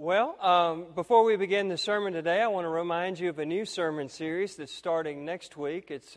Well, um, before we begin the sermon today, I want to remind you of a new sermon series that's starting next week. It's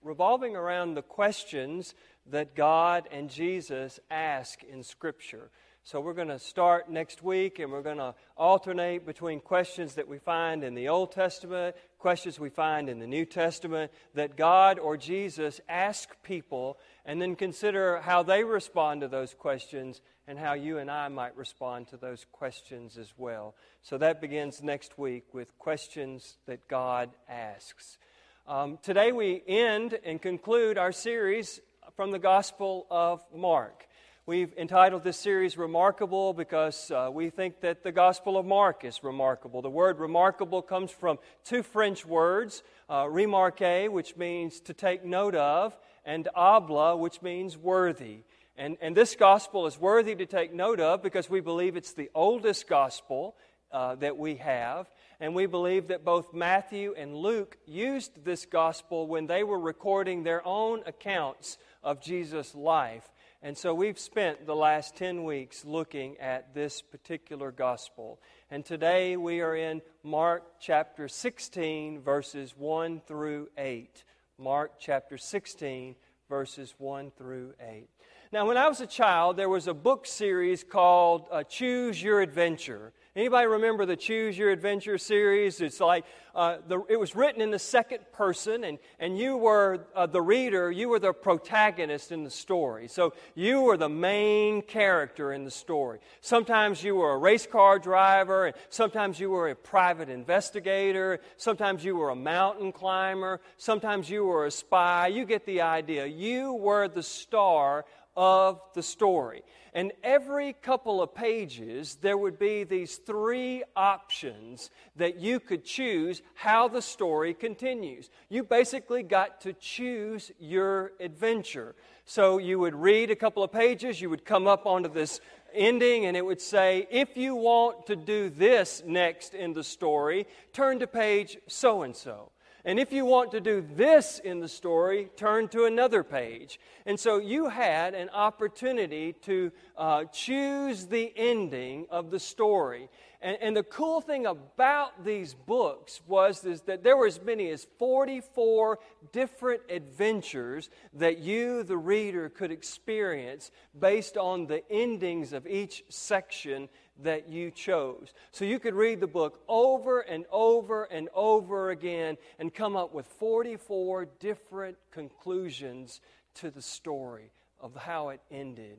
revolving around the questions that God and Jesus ask in Scripture. So we're going to start next week and we're going to alternate between questions that we find in the Old Testament, questions we find in the New Testament that God or Jesus ask people, and then consider how they respond to those questions and how you and I might respond to those questions as well. So that begins next week with questions that God asks. Um, today we end and conclude our series from the Gospel of Mark. We've entitled this series Remarkable because uh, we think that the Gospel of Mark is remarkable. The word remarkable comes from two French words, uh, remarquer, which means to take note of, and habla, which means worthy. And, and this gospel is worthy to take note of because we believe it's the oldest gospel uh, that we have. And we believe that both Matthew and Luke used this gospel when they were recording their own accounts of Jesus' life. And so we've spent the last 10 weeks looking at this particular gospel. And today we are in Mark chapter 16, verses 1 through 8. Mark chapter 16, verses 1 through 8. Now, when I was a child, there was a book series called uh, Choose Your Adventure. Anybody remember the Choose Your Adventure series? It's like uh, the, it was written in the second person, and, and you were uh, the reader, you were the protagonist in the story. So you were the main character in the story. Sometimes you were a race car driver, and sometimes you were a private investigator, sometimes you were a mountain climber, sometimes you were a spy. You get the idea. You were the star of the story. And every couple of pages, there would be these three options that you could choose how the story continues. You basically got to choose your adventure. So you would read a couple of pages, you would come up onto this ending, and it would say, if you want to do this next in the story, turn to page so and so. And if you want to do this in the story, turn to another page. And so you had an opportunity to uh, choose the ending of the story. And, and, the cool thing about these books was is that there were as many as 44 different adventures that you, the reader, could experience based on the endings of each section that you chose. So you could read the book over and over and over again and come up with 44 different conclusions to the story of how it ended.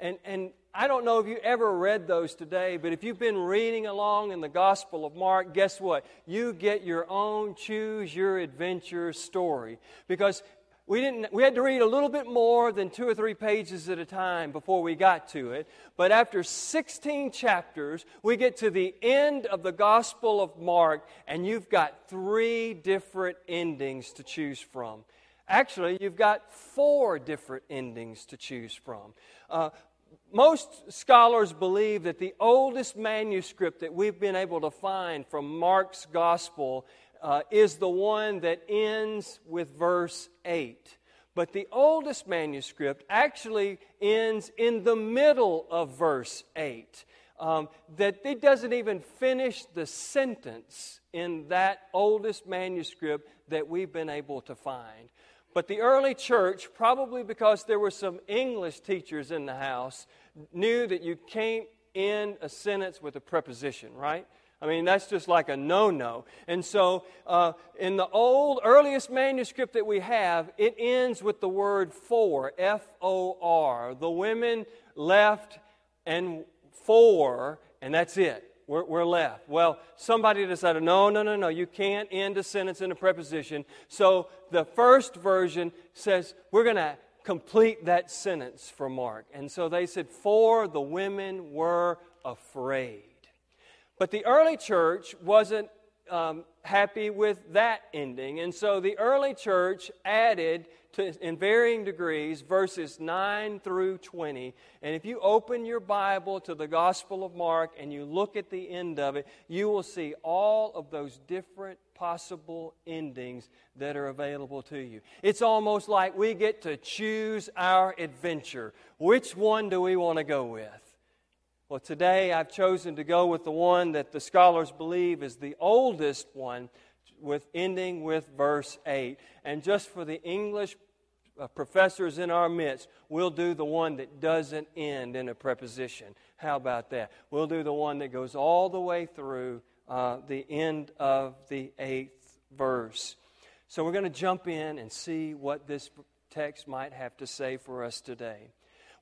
And, and I don't know if you ever read those today, but if you've been reading along in the Gospel of Mark, guess what? You get your own choose your adventure story. Because we, didn't, we had to read a little bit more than two or three pages at a time before we got to it. But after 16 chapters, we get to the end of the Gospel of Mark, and you've got three different endings to choose from. Actually, you've got four different endings to choose from. Uh, most scholars believe that the oldest manuscript that we've been able to find from Mark's Gospel uh, is the one that ends with verse 8. But the oldest manuscript actually ends in the middle of verse 8. Um, that it doesn't even finish the sentence in that oldest manuscript that we've been able to find. But the early church, probably because there were some English teachers in the house, knew that you can't end a sentence with a preposition, right? I mean, that's just like a no no. And so, uh, in the old, earliest manuscript that we have, it ends with the word for, F O R. The women left and for, and that's it. We're, we're, left. Well, somebody decided, no, no, no, no, you can't end a sentence in a preposition. So the first version says, we're going to complete that sentence for Mark. And so they said, for the women were afraid. But the early church wasn't um, happy with that ending. And so the early church added, to, in varying degrees, verses 9 through 20. And if you open your Bible to the Gospel of Mark and you look at the end of it, you will see all of those different possible endings that are available to you. It's almost like we get to choose our adventure. Which one do we want to go with? Well, today I've chosen to go with the one that the scholars believe is the oldest one, with ending with verse 8. And just for the English uh, professors in our midst, we'll do the one that doesn't end in a preposition. How about that? We'll do the one that goes all the way through uh, the end of the eighth verse. So we're going to jump in and see what this text might have to say for us today.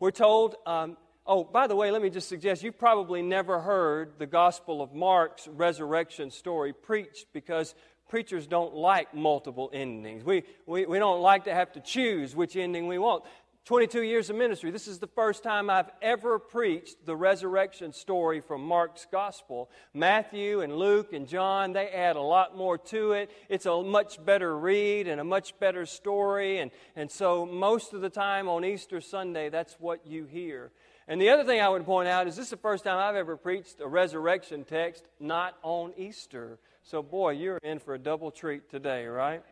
We're told um, Oh, by the way, let me just suggest you've probably never heard the Gospel of Mark's resurrection story preached because preachers don't like multiple endings. We, we, we don't like to have to choose which ending we want. 22 years of ministry, this is the first time I've ever preached the resurrection story from Mark's gospel. Matthew and Luke and John, they add a lot more to it. It's a much better read and a much better story. And, and so, most of the time on Easter Sunday, that's what you hear. And the other thing I would point out is this is the first time I've ever preached a resurrection text not on Easter. So, boy, you're in for a double treat today, right?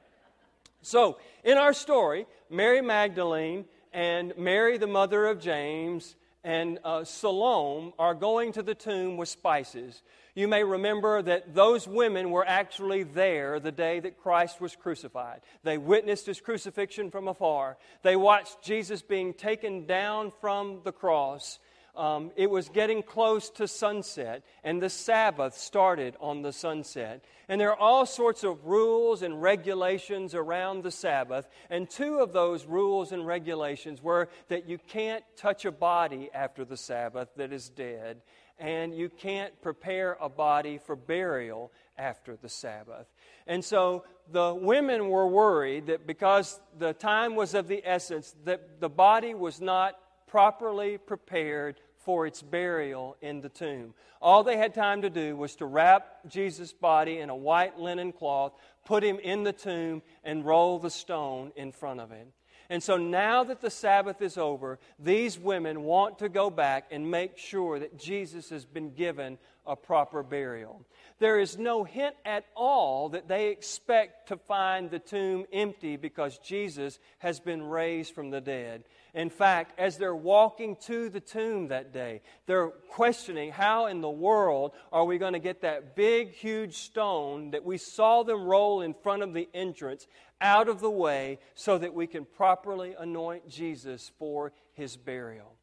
So, in our story, Mary Magdalene and Mary, the mother of James, and uh, Salome are going to the tomb with spices. You may remember that those women were actually there the day that Christ was crucified. They witnessed his crucifixion from afar. They watched Jesus being taken down from the cross. Um, it was getting close to sunset, and the Sabbath started on the sunset. And there are all sorts of rules and regulations around the Sabbath. And two of those rules and regulations were that you can't touch a body after the Sabbath that is dead, and you can't prepare a body for burial after the Sabbath. And so the women were worried that because the time was of the essence, that the body was not properly prepared for its burial in the tomb. All they had time to do was to wrap Jesus' body in a white linen cloth, put him in the tomb, and roll the stone in front of him. And so now that the Sabbath is over, these women want to go back and make sure that Jesus has been given a proper burial. There is no hint at all that they expect to find the tomb empty because Jesus has been raised from the dead. In fact, as they're walking to the tomb that day, they're questioning how in the world are we going to get that big, huge stone that we saw them roll in front of the entrance out of the way so that we can properly anoint Jesus for his burial.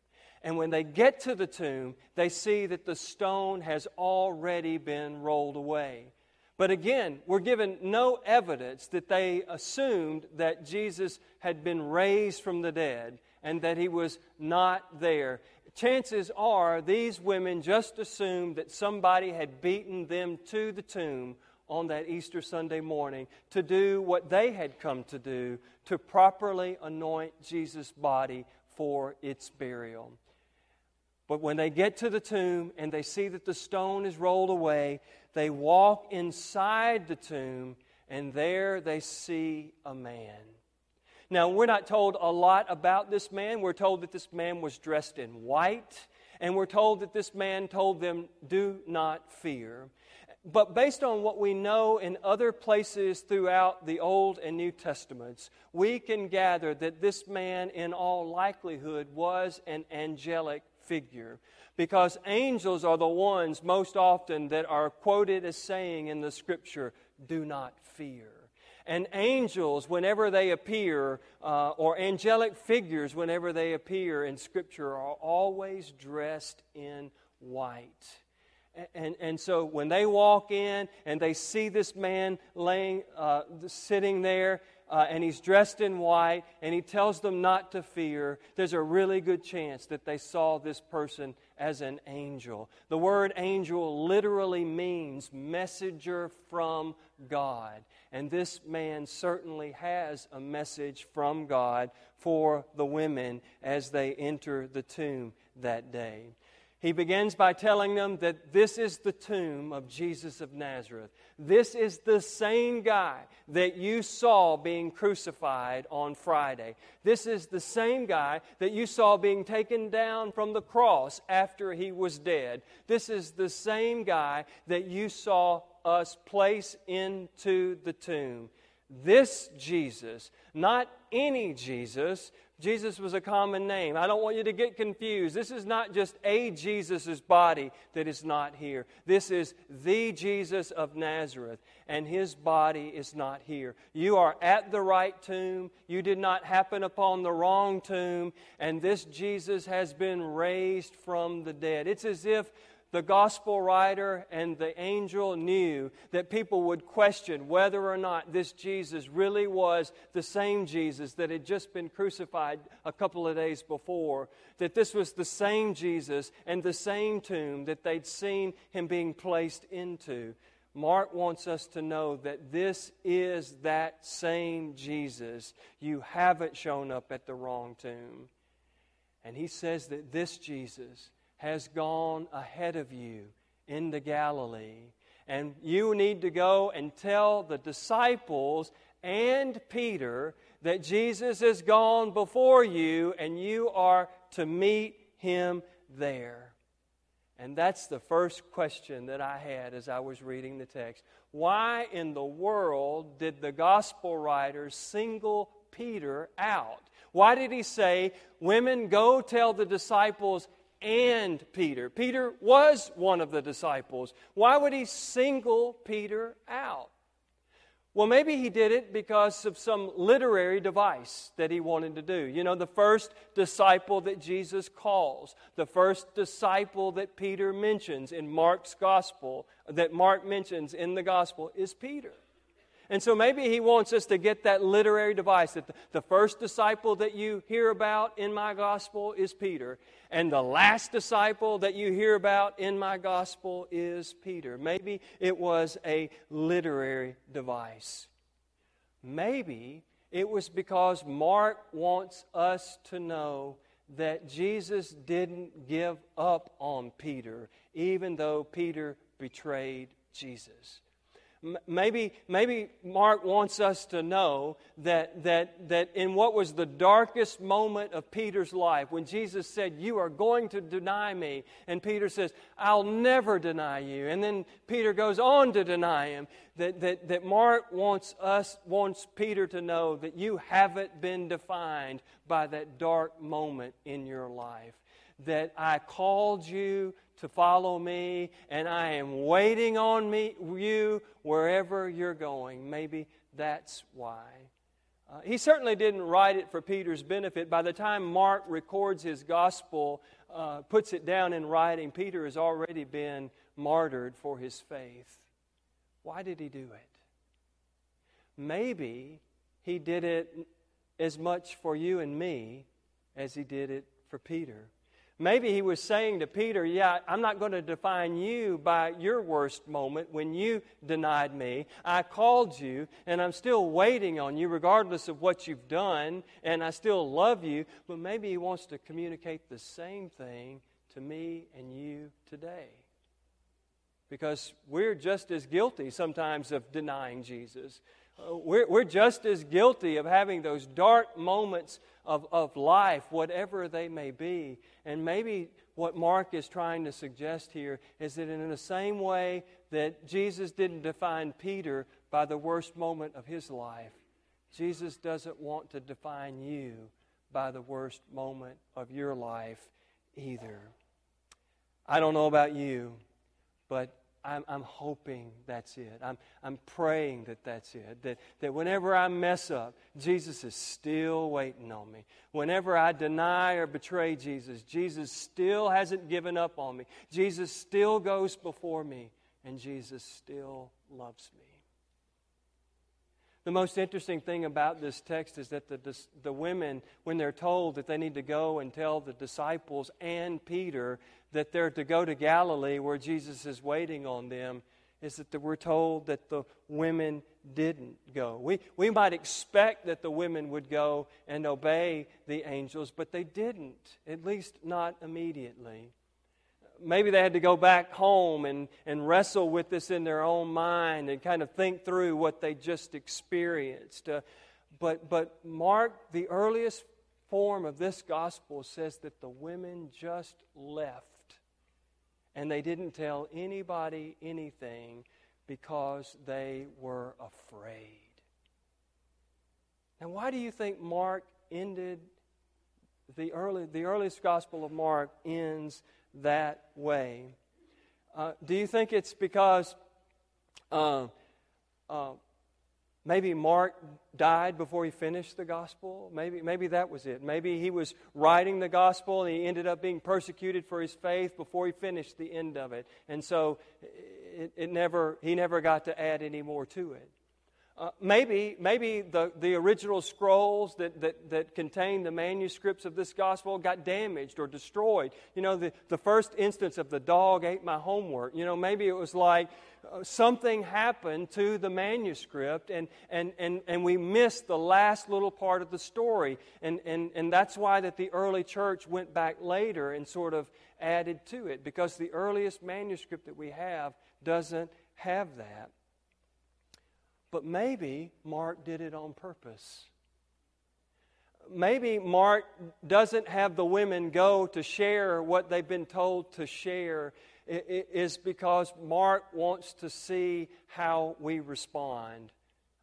And when they get to the tomb, they see that the stone has already been rolled away. But again, we're given no evidence that they assumed that Jesus had been raised from the dead and that he was not there. Chances are these women just assumed that somebody had beaten them to the tomb on that Easter Sunday morning to do what they had come to do to properly anoint Jesus' body for its burial. But when they get to the tomb and they see that the stone is rolled away, they walk inside the tomb and there they see a man. Now, we're not told a lot about this man. We're told that this man was dressed in white, and we're told that this man told them, Do not fear. But based on what we know in other places throughout the Old and New Testaments, we can gather that this man, in all likelihood, was an angelic figure. Because angels are the ones most often that are quoted as saying in the scripture, Do not fear. And angels, whenever they appear, uh, or angelic figures, whenever they appear in Scripture, are always dressed in white. And, and so when they walk in and they see this man laying, uh, sitting there, uh, and he's dressed in white, and he tells them not to fear, there's a really good chance that they saw this person as an angel. The word angel literally means messenger from God. And this man certainly has a message from God for the women as they enter the tomb that day. He begins by telling them that this is the tomb of Jesus of Nazareth. This is the same guy that you saw being crucified on Friday. This is the same guy that you saw being taken down from the cross after he was dead. This is the same guy that you saw us place into the tomb. This Jesus, not any Jesus. Jesus was a common name. I don't want you to get confused. This is not just a Jesus' body that is not here. This is the Jesus of Nazareth, and his body is not here. You are at the right tomb. You did not happen upon the wrong tomb, and this Jesus has been raised from the dead. It's as if the gospel writer and the angel knew that people would question whether or not this Jesus really was the same Jesus that had just been crucified a couple of days before, that this was the same Jesus and the same tomb that they'd seen him being placed into. Mark wants us to know that this is that same Jesus. You haven't shown up at the wrong tomb. And he says that this Jesus has gone ahead of you into Galilee. And you need to go and tell the disciples and Peter that Jesus has gone before you and you are to meet him there. And that's the first question that I had as I was reading the text. Why in the world did the gospel writers single Peter out? Why did he say, Women, go tell the disciples and Peter. Peter was one of the disciples. Why would he single Peter out? Well, maybe he did it because of some literary device that he wanted to do. You know, the first disciple that Jesus calls, the first disciple that Peter mentions in Mark's gospel, that Mark mentions in the gospel, is Peter. And so maybe he wants us to get that literary device that the first disciple that you hear about in my gospel is Peter, and the last disciple that you hear about in my gospel is Peter. Maybe it was a literary device. Maybe it was because Mark wants us to know that Jesus didn't give up on Peter, even though Peter betrayed Jesus maybe, maybe Mark wants us to know that, that, that in what was the darkest moment of Peter's life, when Jesus said, You are going to deny me, and Peter says, I'll never deny you. And then Peter goes on to deny him. That, that, that Mark wants us, wants Peter to know that you haven't been defined by that dark moment in your life. That I called you to follow me, and I am waiting on me, you wherever you're going. Maybe that's why. Uh, he certainly didn't write it for Peter's benefit. By the time Mark records his gospel, uh, puts it down in writing, Peter has already been martyred for his faith. Why did he do it? Maybe he did it as much for you and me as he did it for Peter. Maybe he was saying to Peter, Yeah, I'm not going to define you by your worst moment when you denied me. I called you, and I'm still waiting on you, regardless of what you've done, and I still love you. But maybe he wants to communicate the same thing to me and you today. Because we're just as guilty sometimes of denying Jesus. We're, we're just as guilty of having those dark moments of, of life, whatever they may be. And maybe what Mark is trying to suggest here is that in the same way that Jesus didn't define Peter by the worst moment of his life, Jesus doesn't want to define you by the worst moment of your life either. I don't know about you, but I'm, I'm hoping that's it. I'm, I'm praying that that's it. That, that whenever I mess up, Jesus is still waiting on me. Whenever I deny or betray Jesus, Jesus still hasn't given up on me. Jesus still goes before me, and Jesus still loves me. The most interesting thing about this text is that the, the women, when they're told that they need to go and tell the disciples and Peter that they're to go to Galilee where Jesus is waiting on them, is that we're told that the women didn't go. We, we might expect that the women would go and obey the angels, but they didn't, at least not immediately maybe they had to go back home and, and wrestle with this in their own mind and kind of think through what they just experienced. Uh, but, but Mark, the earliest form of this gospel, says that the women just left and they didn't tell anybody anything because they were afraid. Now, why do you think Mark ended the early the earliest gospel of Mark ends that way? Uh, do you think it's because uh, uh, maybe Mark died before he finished the gospel? Maybe, maybe that was it. Maybe he was writing the gospel and he ended up being persecuted for his faith before he finished the end of it. And so it, it never, he never got to add any more to it. Uh, maybe maybe the, the original scrolls that, that, that contain the manuscripts of this gospel got damaged or destroyed. You know, the, the first instance of the dog ate my homework. You know, maybe it was like uh, something happened to the manuscript and, and, and, and we missed the last little part of the story. And, and, and that's why that the early church went back later and sort of added to it because the earliest manuscript that we have doesn't have that. But maybe Mark did it on purpose. Maybe Mark doesn't have the women go to share what they've been told to share, is because Mark wants to see how we respond.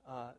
Uh,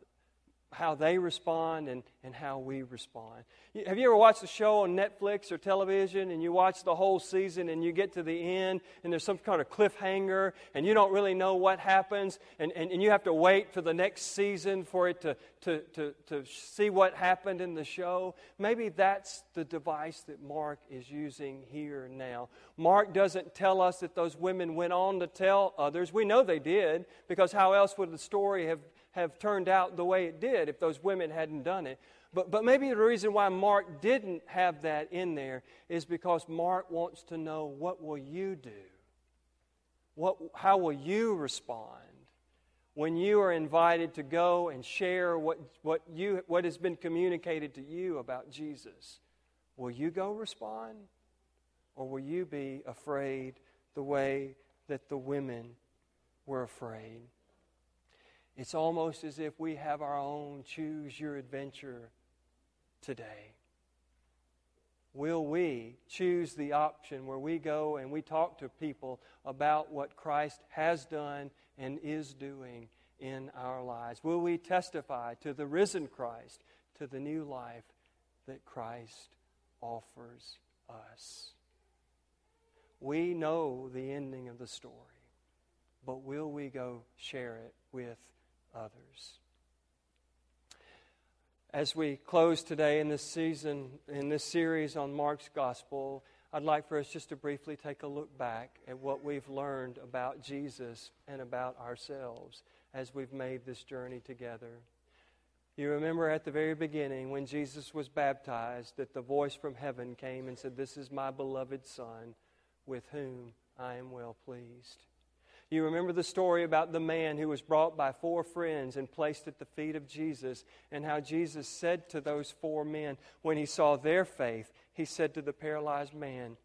how they respond and, and how we respond. Have you ever watched a show on Netflix or television and you watch the whole season and you get to the end and there's some kind of cliffhanger and you don't really know what happens and, and, and you have to wait for the next season for it to, to, to, to see what happened in the show? Maybe that's the device that Mark is using here now. Mark doesn't tell us that those women went on to tell others. We know they did because how else would the story have have turned out the way it did if those women hadn't done it. But, but maybe the reason why Mark didn't have that in there is because Mark wants to know what will you do? What, how will you respond when you are invited to go and share what, what, you, what has been communicated to you about Jesus? Will you go respond? Or will you be afraid the way that the women were afraid? It's almost as if we have our own choose your adventure today. Will we choose the option where we go and we talk to people about what Christ has done and is doing in our lives? Will we testify to the risen Christ, to the new life that Christ offers us? We know the ending of the story, but will we go share it with others. As we close today in this season, in this series on Mark's Gospel, I'd like for us just to briefly take a look back at what we've learned about Jesus and about ourselves as we've made this journey together. You remember at the very beginning when Jesus was baptized that the voice from heaven came and said, This is my beloved Son with whom I am well pleased. You remember the story about the man who was brought by four friends and placed at the feet of Jesus, and how Jesus said to those four men, when he saw their faith, he said to the paralyzed man,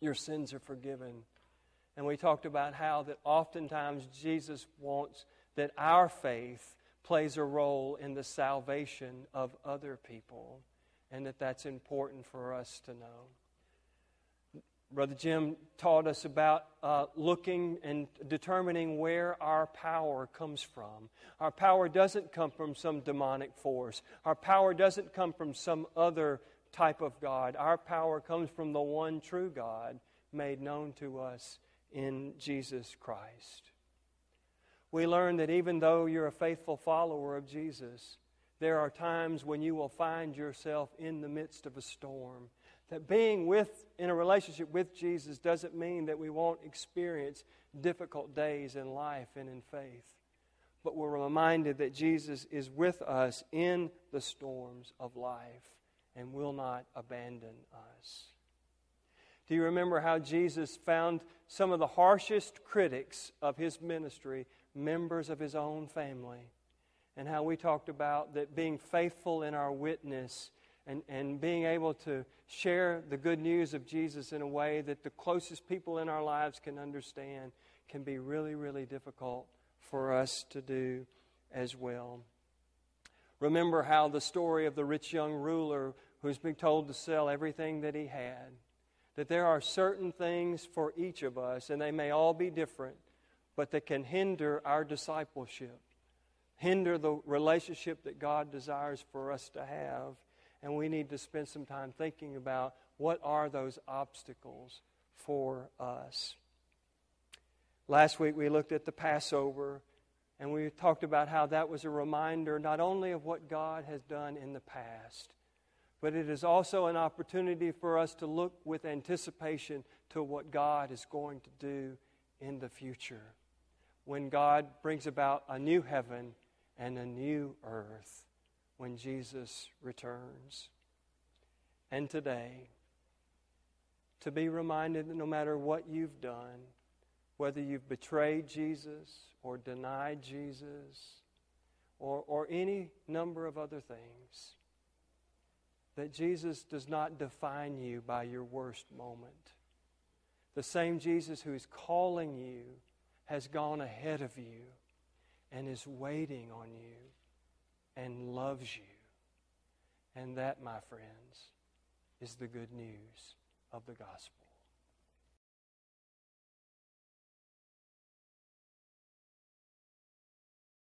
Your sins are forgiven. And we talked about how that oftentimes Jesus wants that our faith plays a role in the salvation of other people, and that that's important for us to know. Brother Jim taught us about uh, looking and determining where our power comes from. Our power doesn't come from some demonic force, our power doesn't come from some other type of God. Our power comes from the one true God made known to us in Jesus Christ. We learn that even though you're a faithful follower of Jesus, there are times when you will find yourself in the midst of a storm that being with in a relationship with Jesus doesn't mean that we won't experience difficult days in life and in faith. But we're reminded that Jesus is with us in the storms of life and will not abandon us. Do you remember how Jesus found some of the harshest critics of his ministry members of his own family? And how we talked about that being faithful in our witness and, and being able to share the good news of Jesus in a way that the closest people in our lives can understand can be really, really difficult for us to do as well. Remember how the story of the rich young ruler who's been told to sell everything that he had. That there are certain things for each of us, and they may all be different, but that can hinder our discipleship. hinder the relationship that God desires for us to have. And we need to spend some time thinking about what are those obstacles for us. Last week we looked at the Passover and we talked about how that was a reminder not only of what God has done in the past, but it is also an opportunity for us to look with anticipation to what God is going to do in the future when God brings about a new heaven and a new earth when Jesus returns. And today, to be reminded that no matter what you've done, whether you've betrayed Jesus or denied Jesus or, or any number of other things, that Jesus does not define you by your worst moment. The same Jesus who is calling you has gone ahead of you and is waiting on you and loves you. And that, my friends, is the good news of the gospel.